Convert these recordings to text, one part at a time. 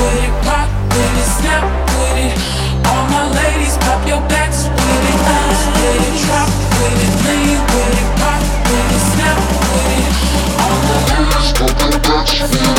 with it, pop with it, snap with it. All my ladies, pop your backs with it, with it, drop with it, lean with it, pop with it, snap with it. All my pop backs it.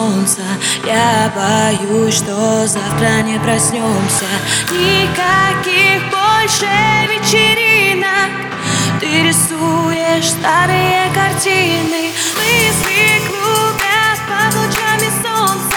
солнца. Я боюсь, что завтра не проснемся. Никаких больше вечеринок. Ты рисуешь старые картины. Мы свекру под лучами солнца.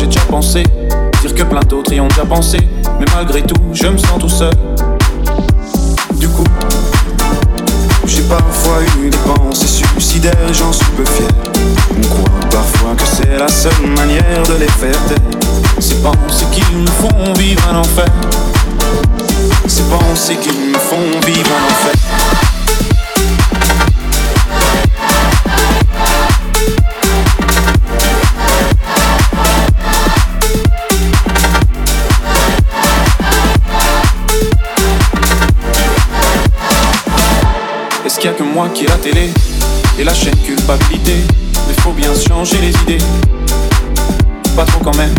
J'ai déjà pensé. Dire que plein d'autres y ont déjà pensé. Mais malgré tout, je me sens tout seul. Du coup, j'ai parfois eu des pensées suicidaires, j'en suis peu fier. On croit parfois que c'est la seule manière de les faire taire. Ces pensées qui me font vivre un enfer. Ces pensées qui me font vivre un enfer. Qui ai la télé et la chaîne culpabilité Mais faut bien changer les idées. Pas trop quand même,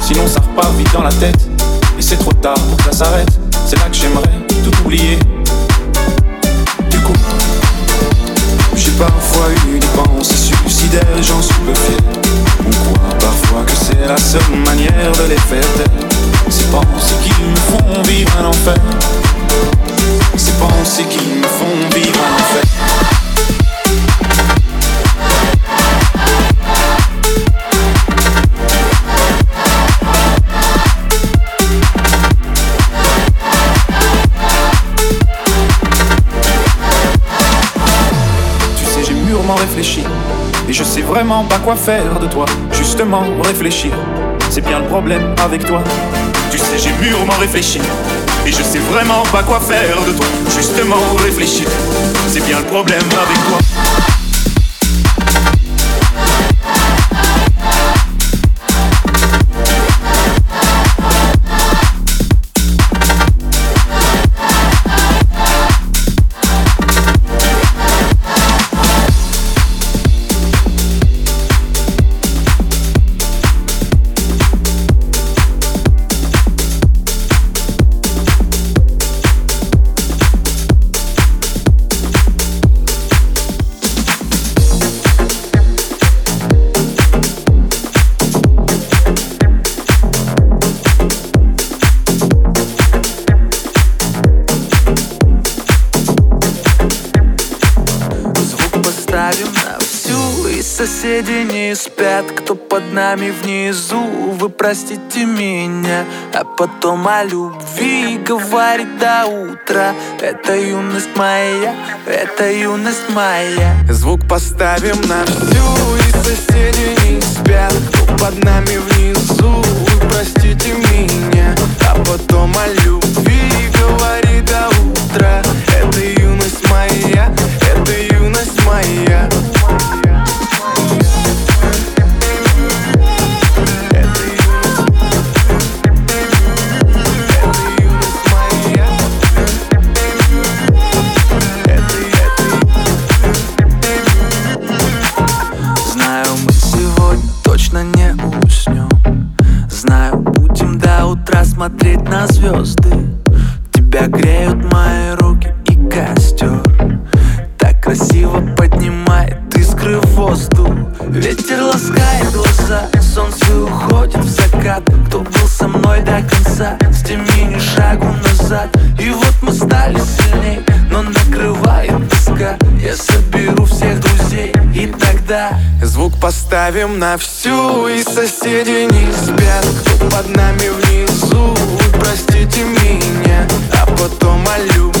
sinon ça repart vite dans la tête. Et c'est trop tard pour que ça s'arrête. C'est là que j'aimerais tout oublier. Du coup, j'ai parfois eu des pensées suicidaires j'en suis peu fier. On croit parfois que c'est la seule manière de les faire taire. Ces pensées qui me font vivre un enfer. Ces pensées qui me font vivre un enfer. Tu sais, j'ai mûrement réfléchi. Et je sais vraiment pas quoi faire de toi. Justement, réfléchir. C'est bien le problème avec toi. Tu sais, j'ai mûrement réfléchi. Et je sais vraiment pas quoi faire de toi. Justement, réfléchir. C'est bien le problème avec toi. Нами внизу Вы простите меня. А потом о любви Говорит до утра. Это юность моя Это юность моя. Звук поставим на всю И соседи не спят. Под нами внизу Вы простите меня. А потом о любви поставим на всю и соседи не спят. Под нами внизу, простите меня А потом о любви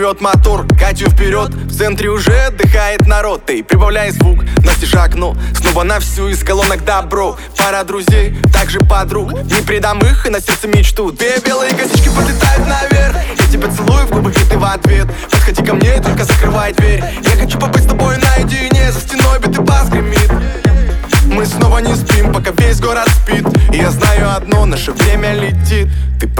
Ревет мотор, Катю вперед. В центре уже отдыхает народ. Ты прибавляй звук, настежь окно. Снова на всю из колонок добро. Пара друзей, также подруг. Не предам их и на сердце мечту. Две белые косички подлетают наверх. Я тебя целую в губы, и ты в ответ. Подходи ко мне, только закрывай дверь. Я хочу побыть с тобой наедине. За стеной битый бас гремит. Мы снова не спим, пока весь город спит. Я знаю одно, наше время летит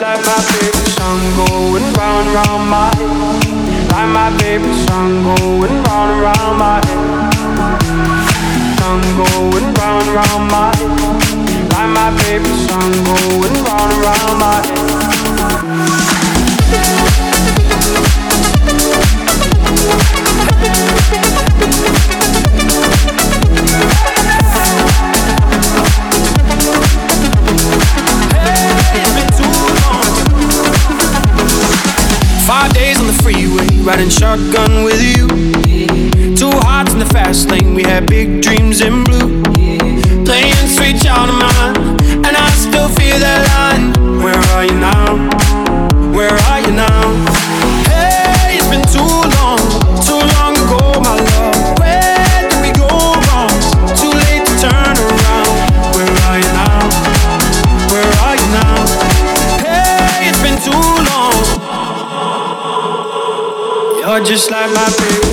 like my favorite song going round and round my head. Like my favorite song going round and round my head. Song going round and round my head. Like my favorite song going round and round my head. Riding shotgun with you. Two hearts in the fast lane, we had big dreams in blue. Playing sweet child of mine, and I still feel that line. Where are you now? Where are you now? Just like my favorite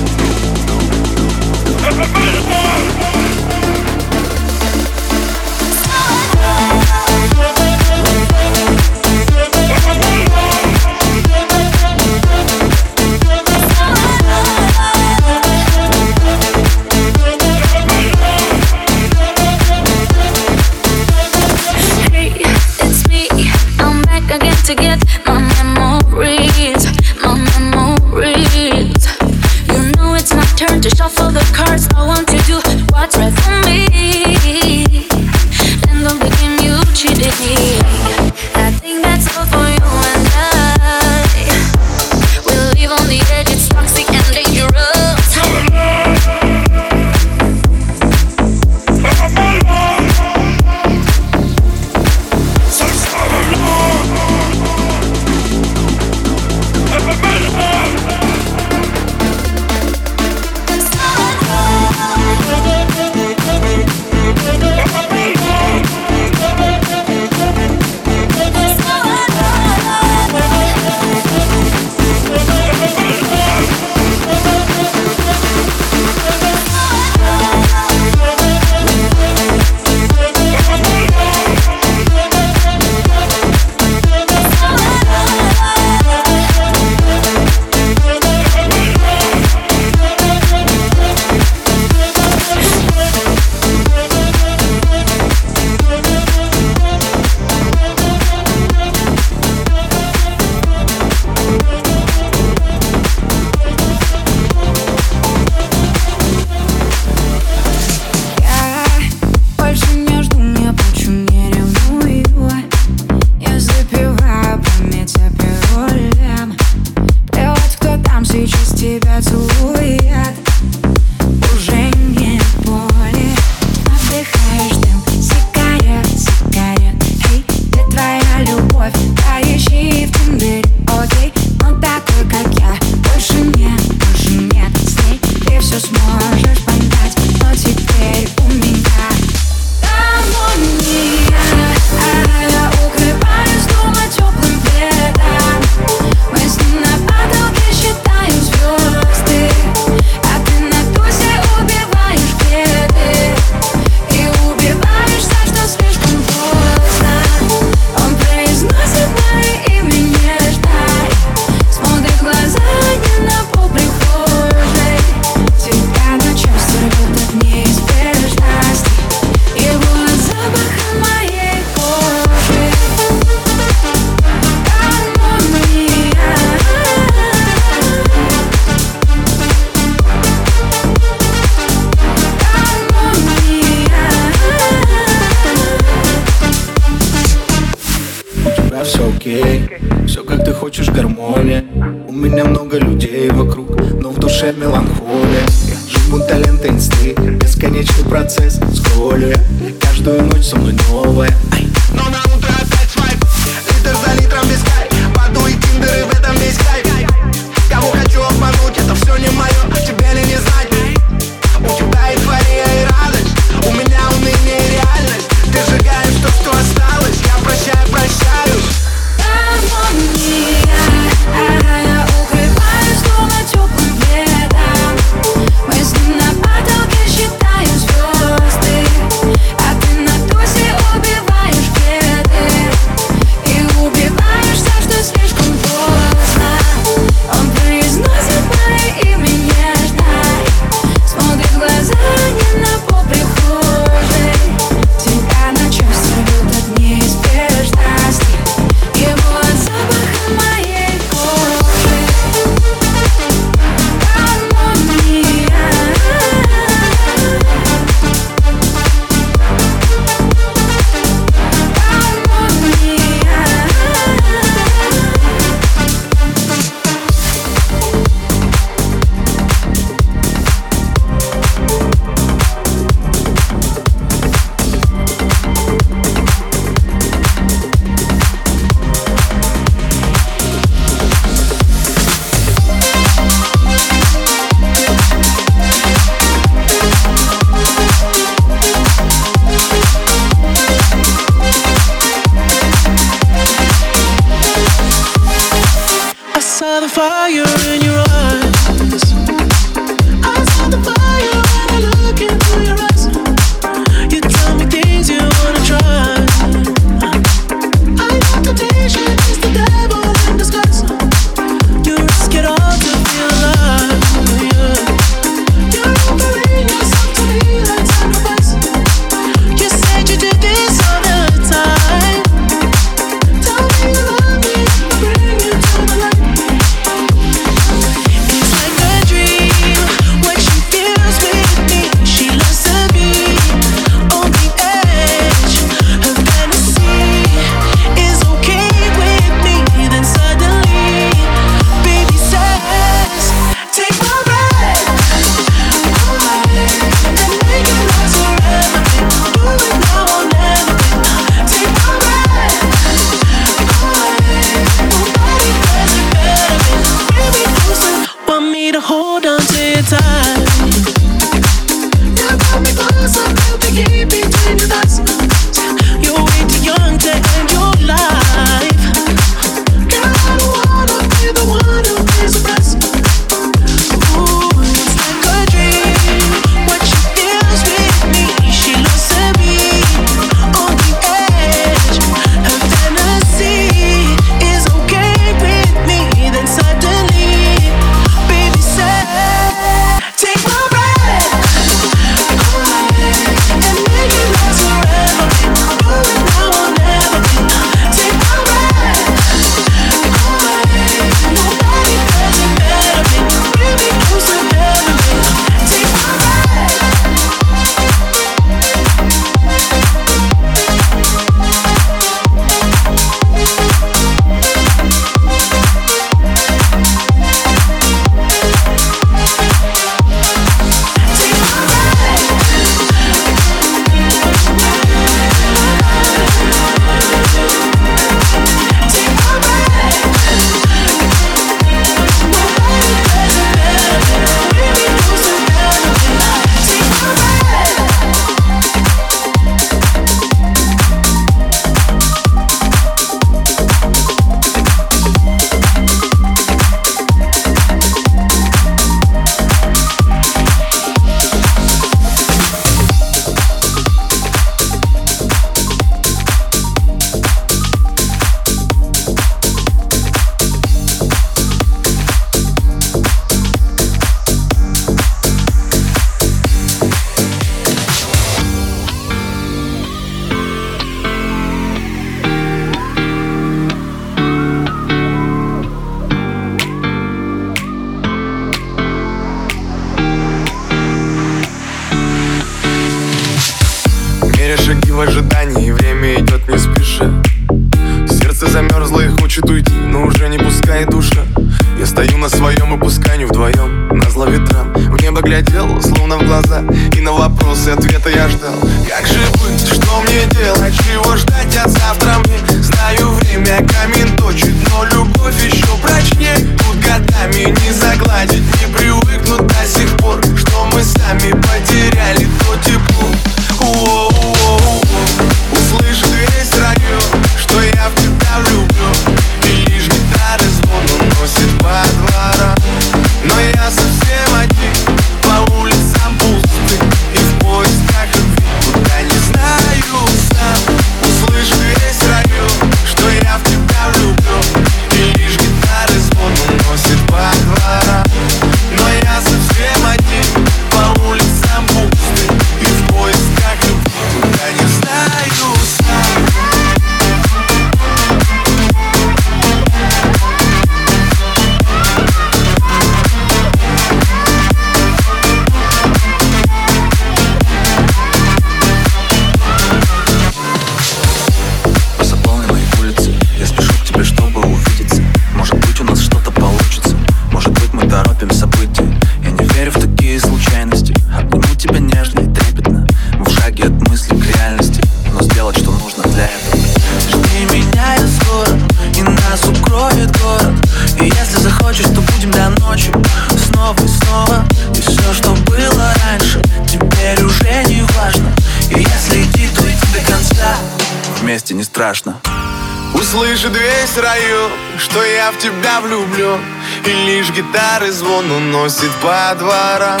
Шелестит по дворам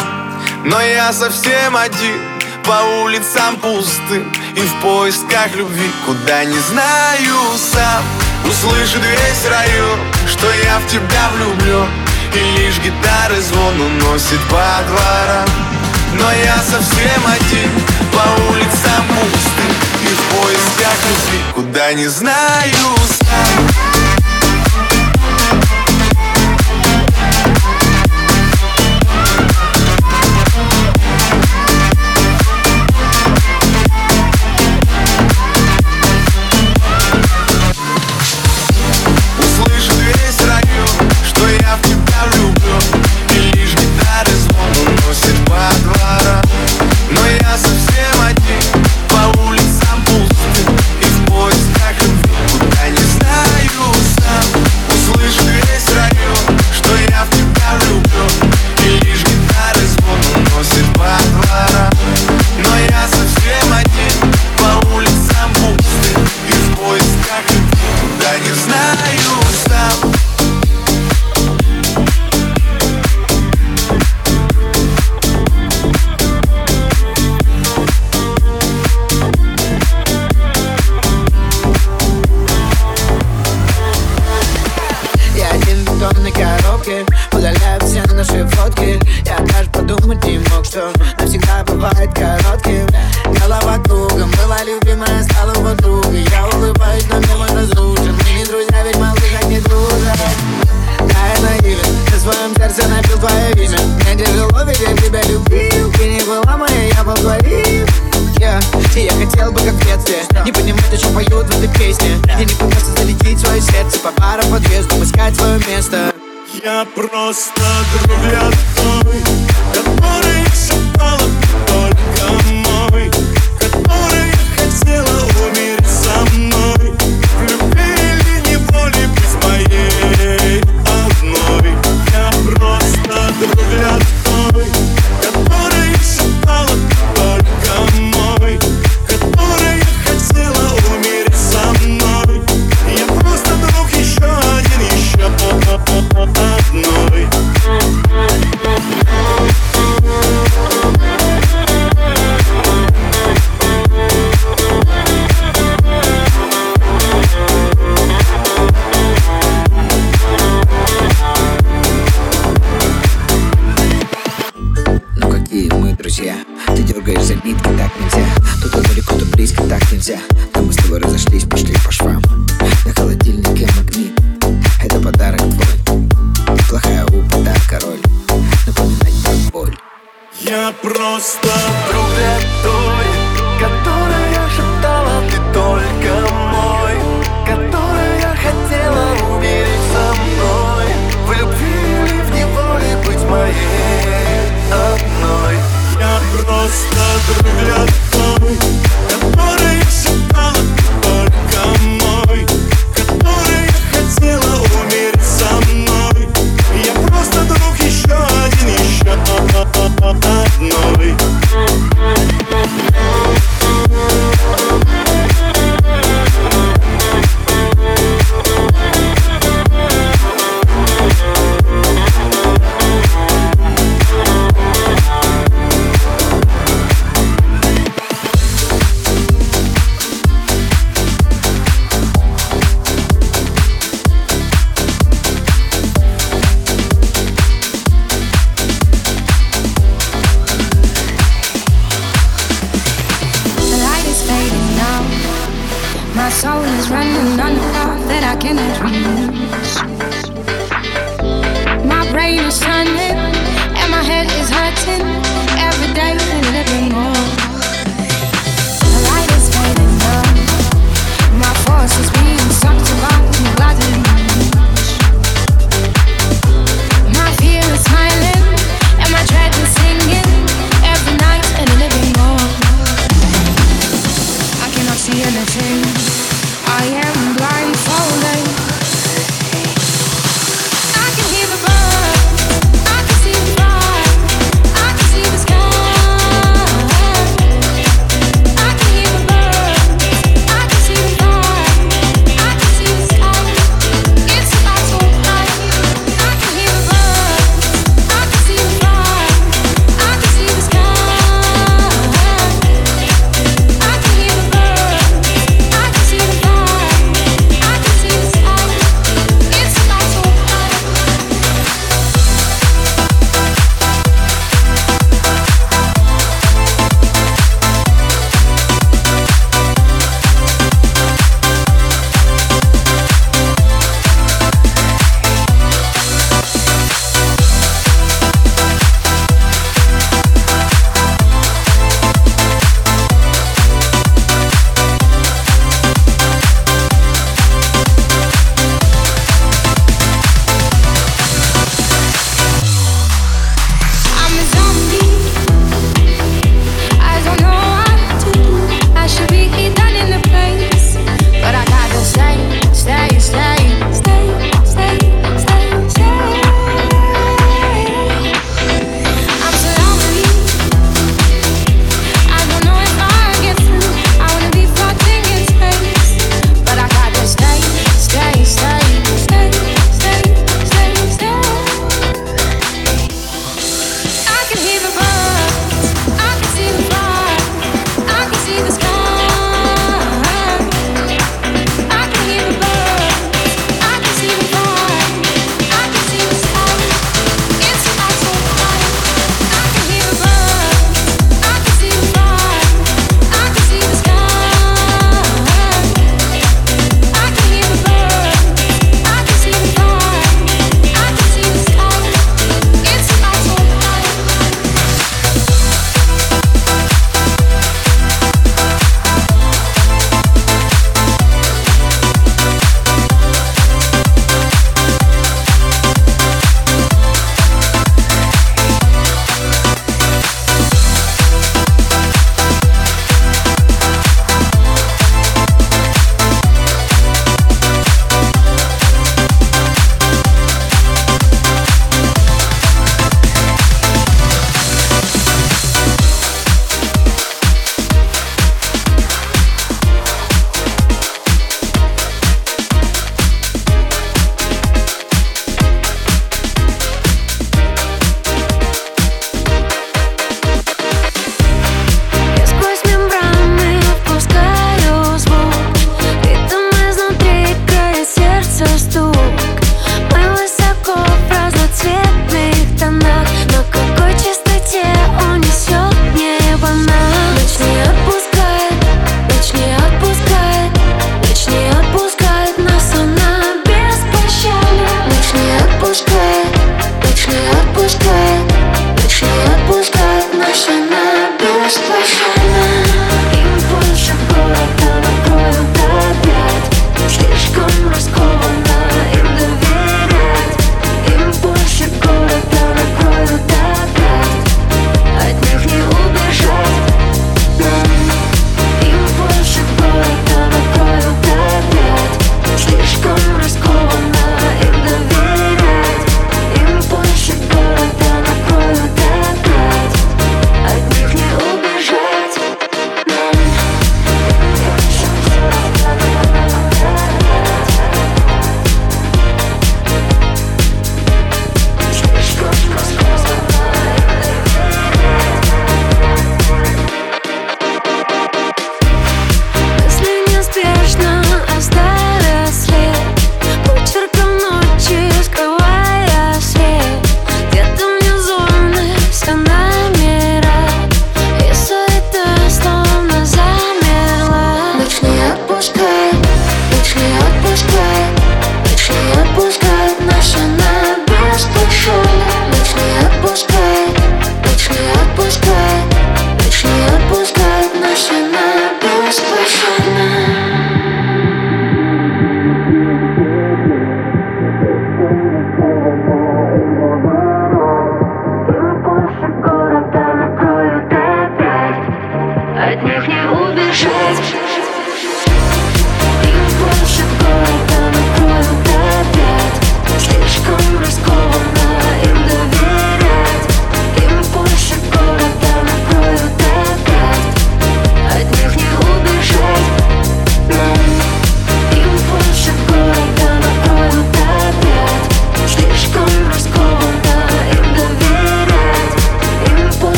Но я совсем один. По улицам пустым И в поисках любви. Куда не знаю сам Услышит весь район Что я в тебя влюблен И лишь гитары звон уносит по дворам. Но я совсем один По улицам пустым И в поисках любви. Куда не знаю сам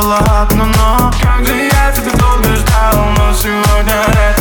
было одно но Как же я тебя долго ждал, но сегодня это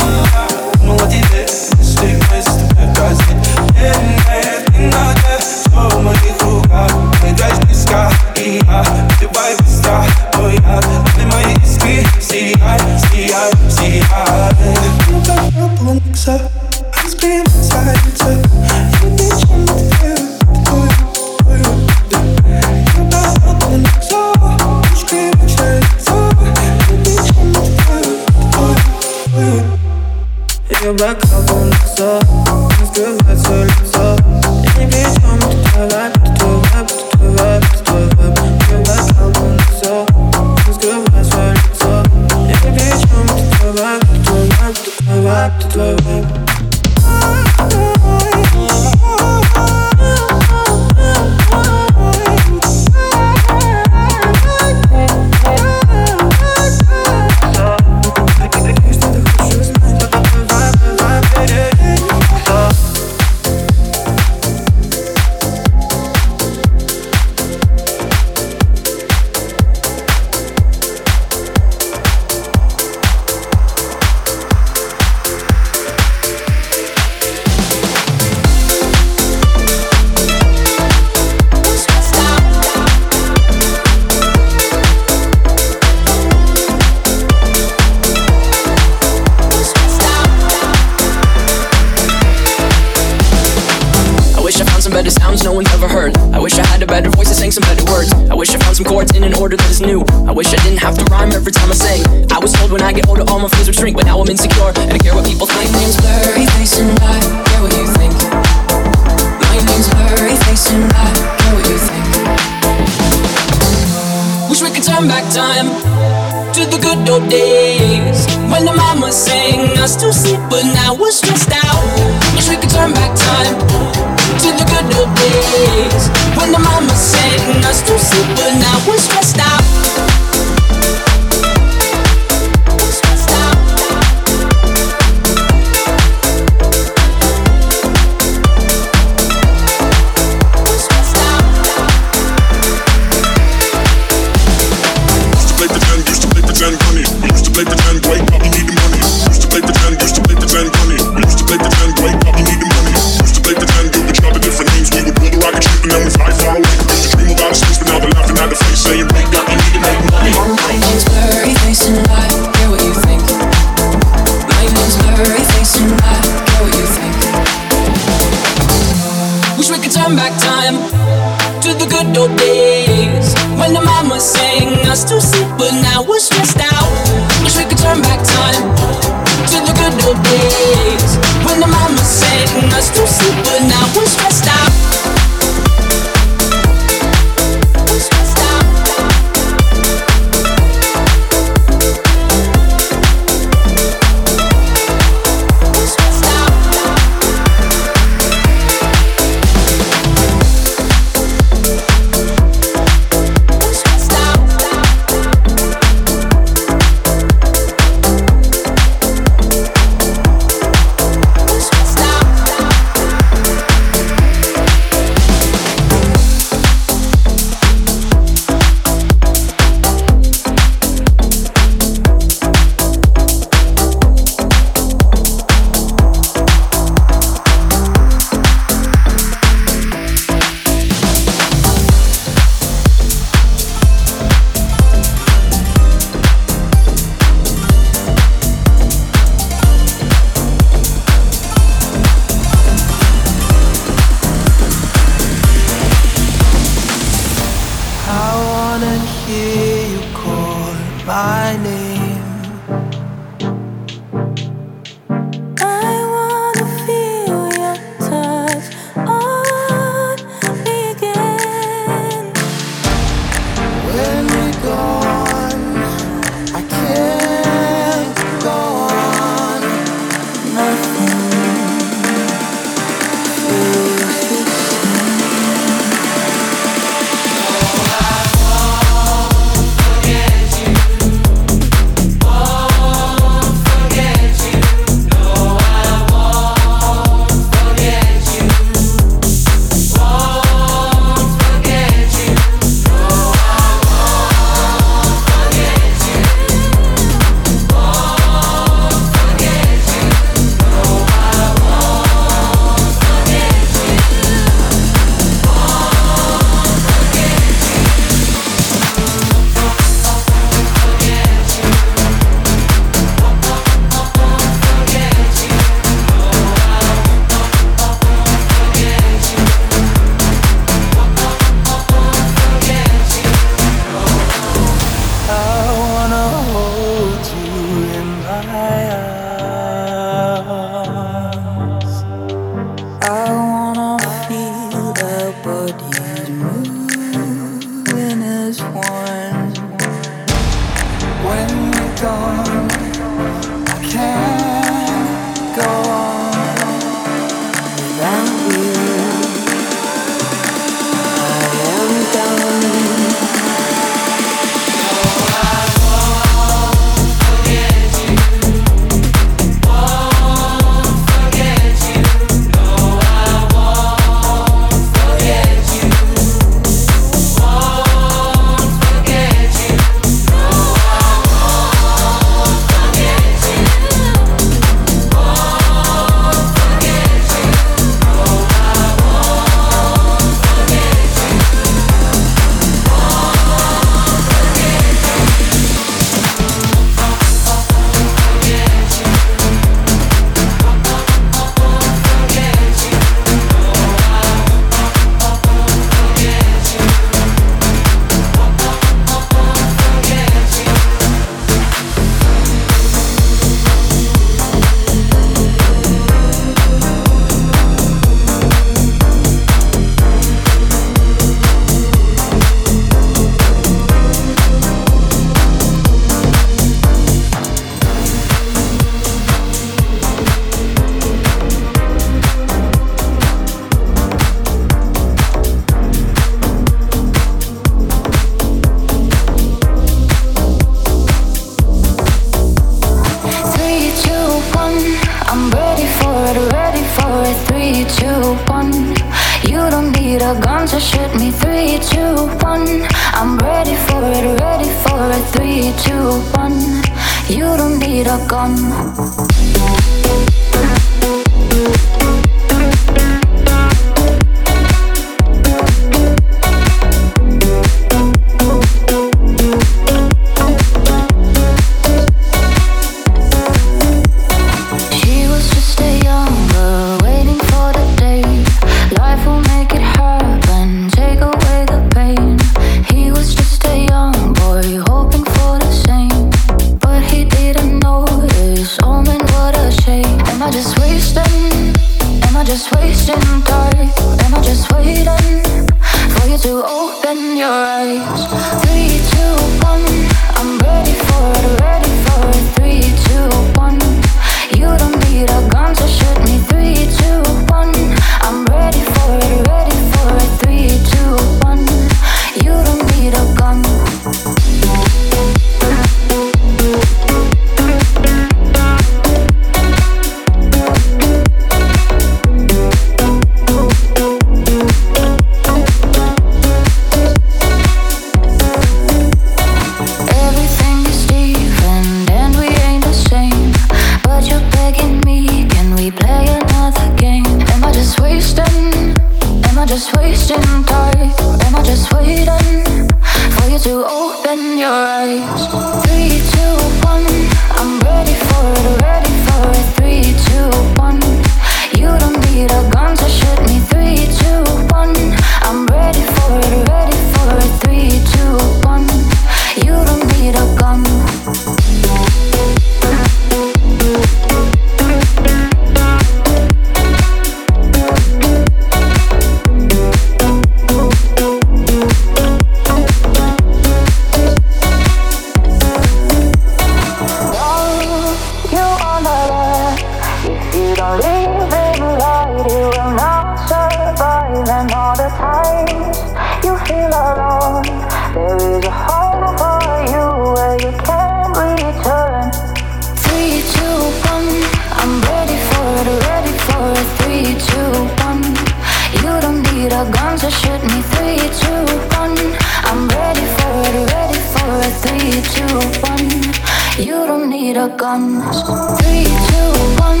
Three, two, one.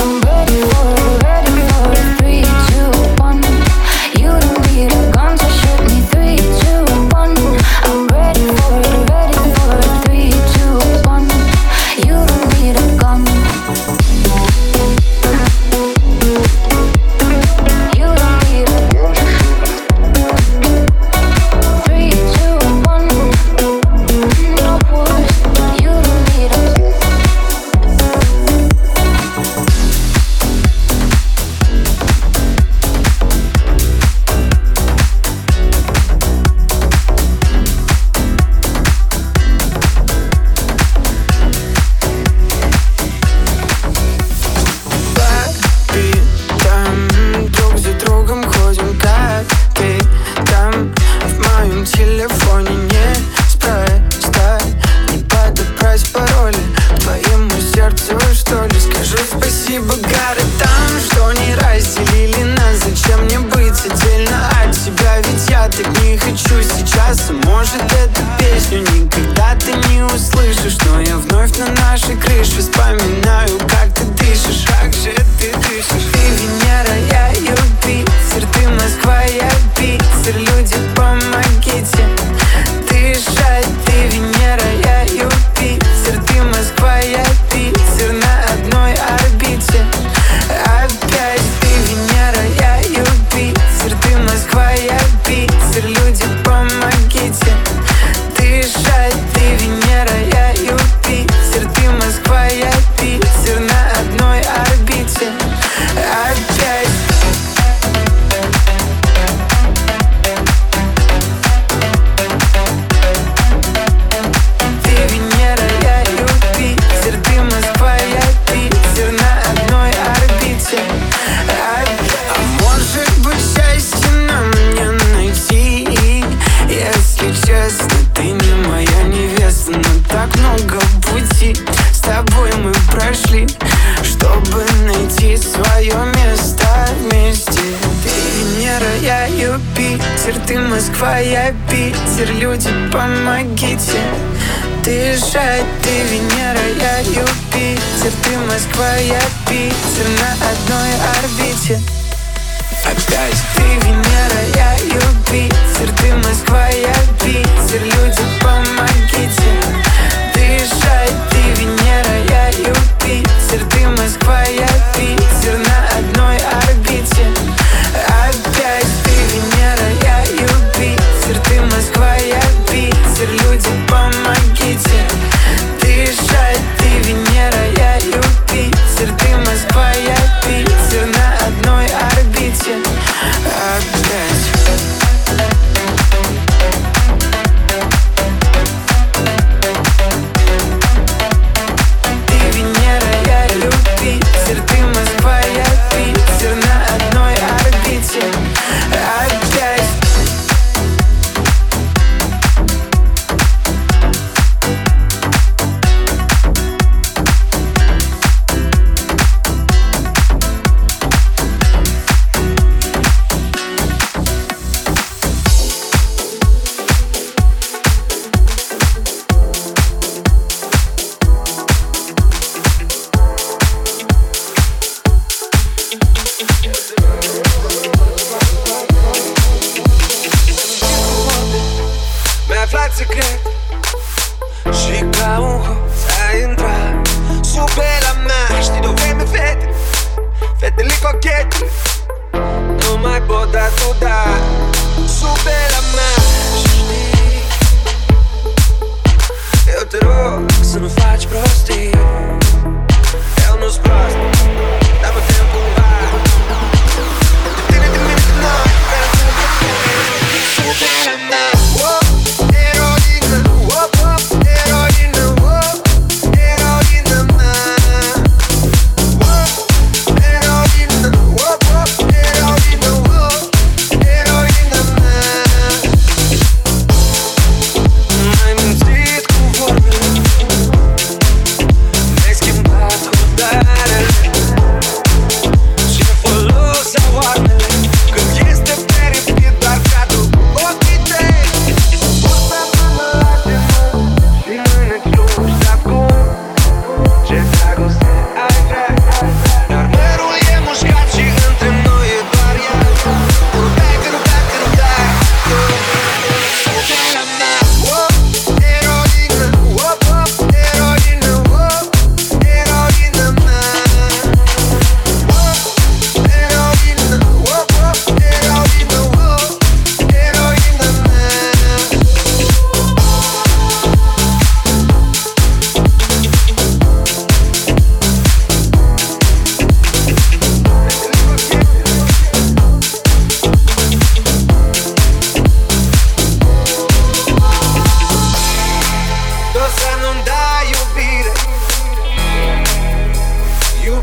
I'm ready for.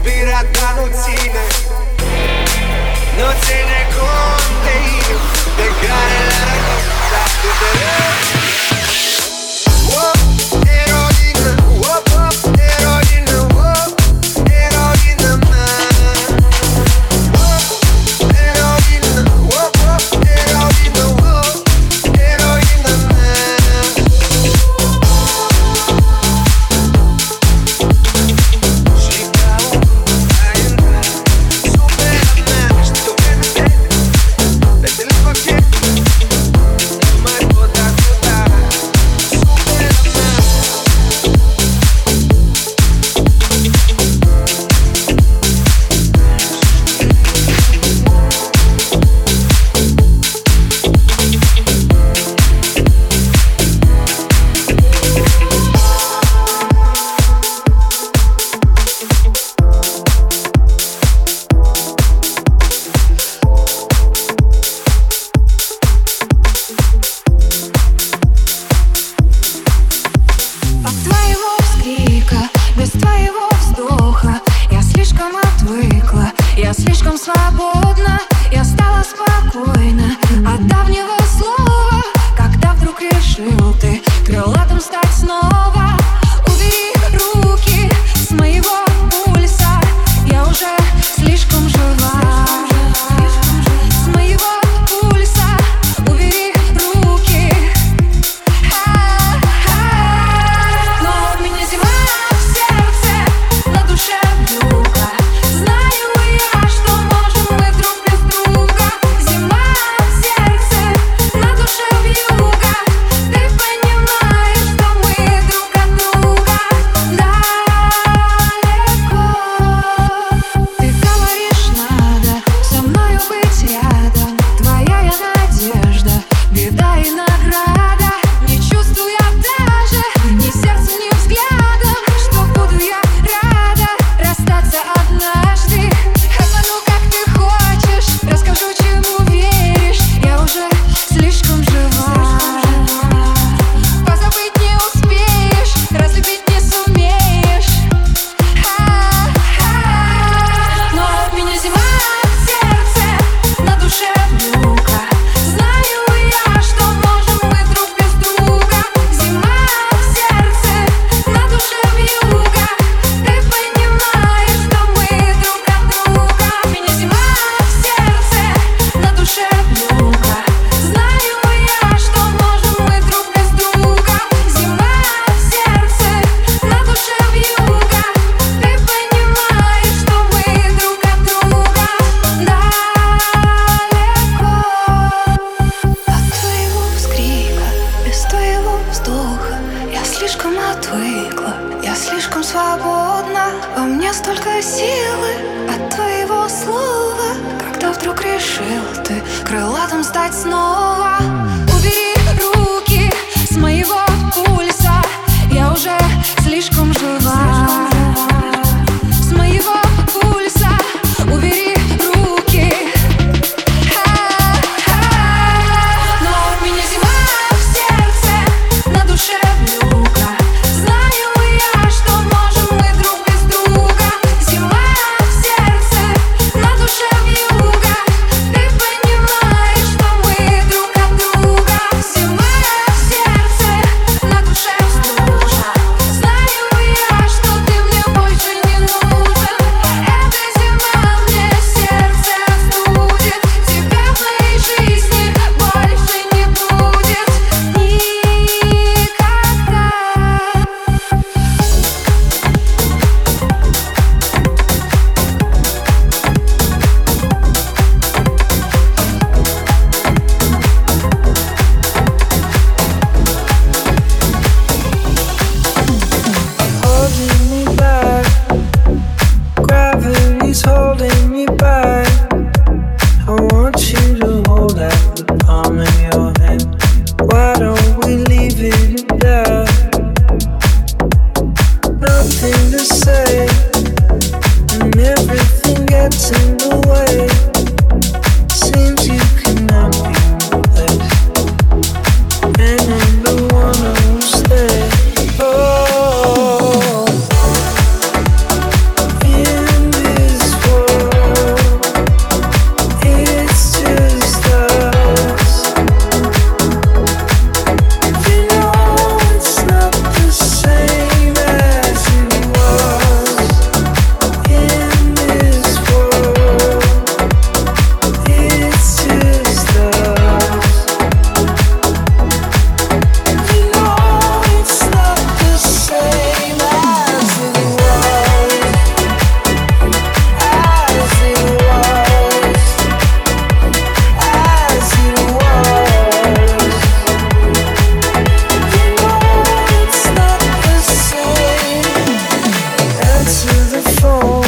iubirea ta nu ține. Nu ține cont de inimă De care le-a răcut atât de rău. it?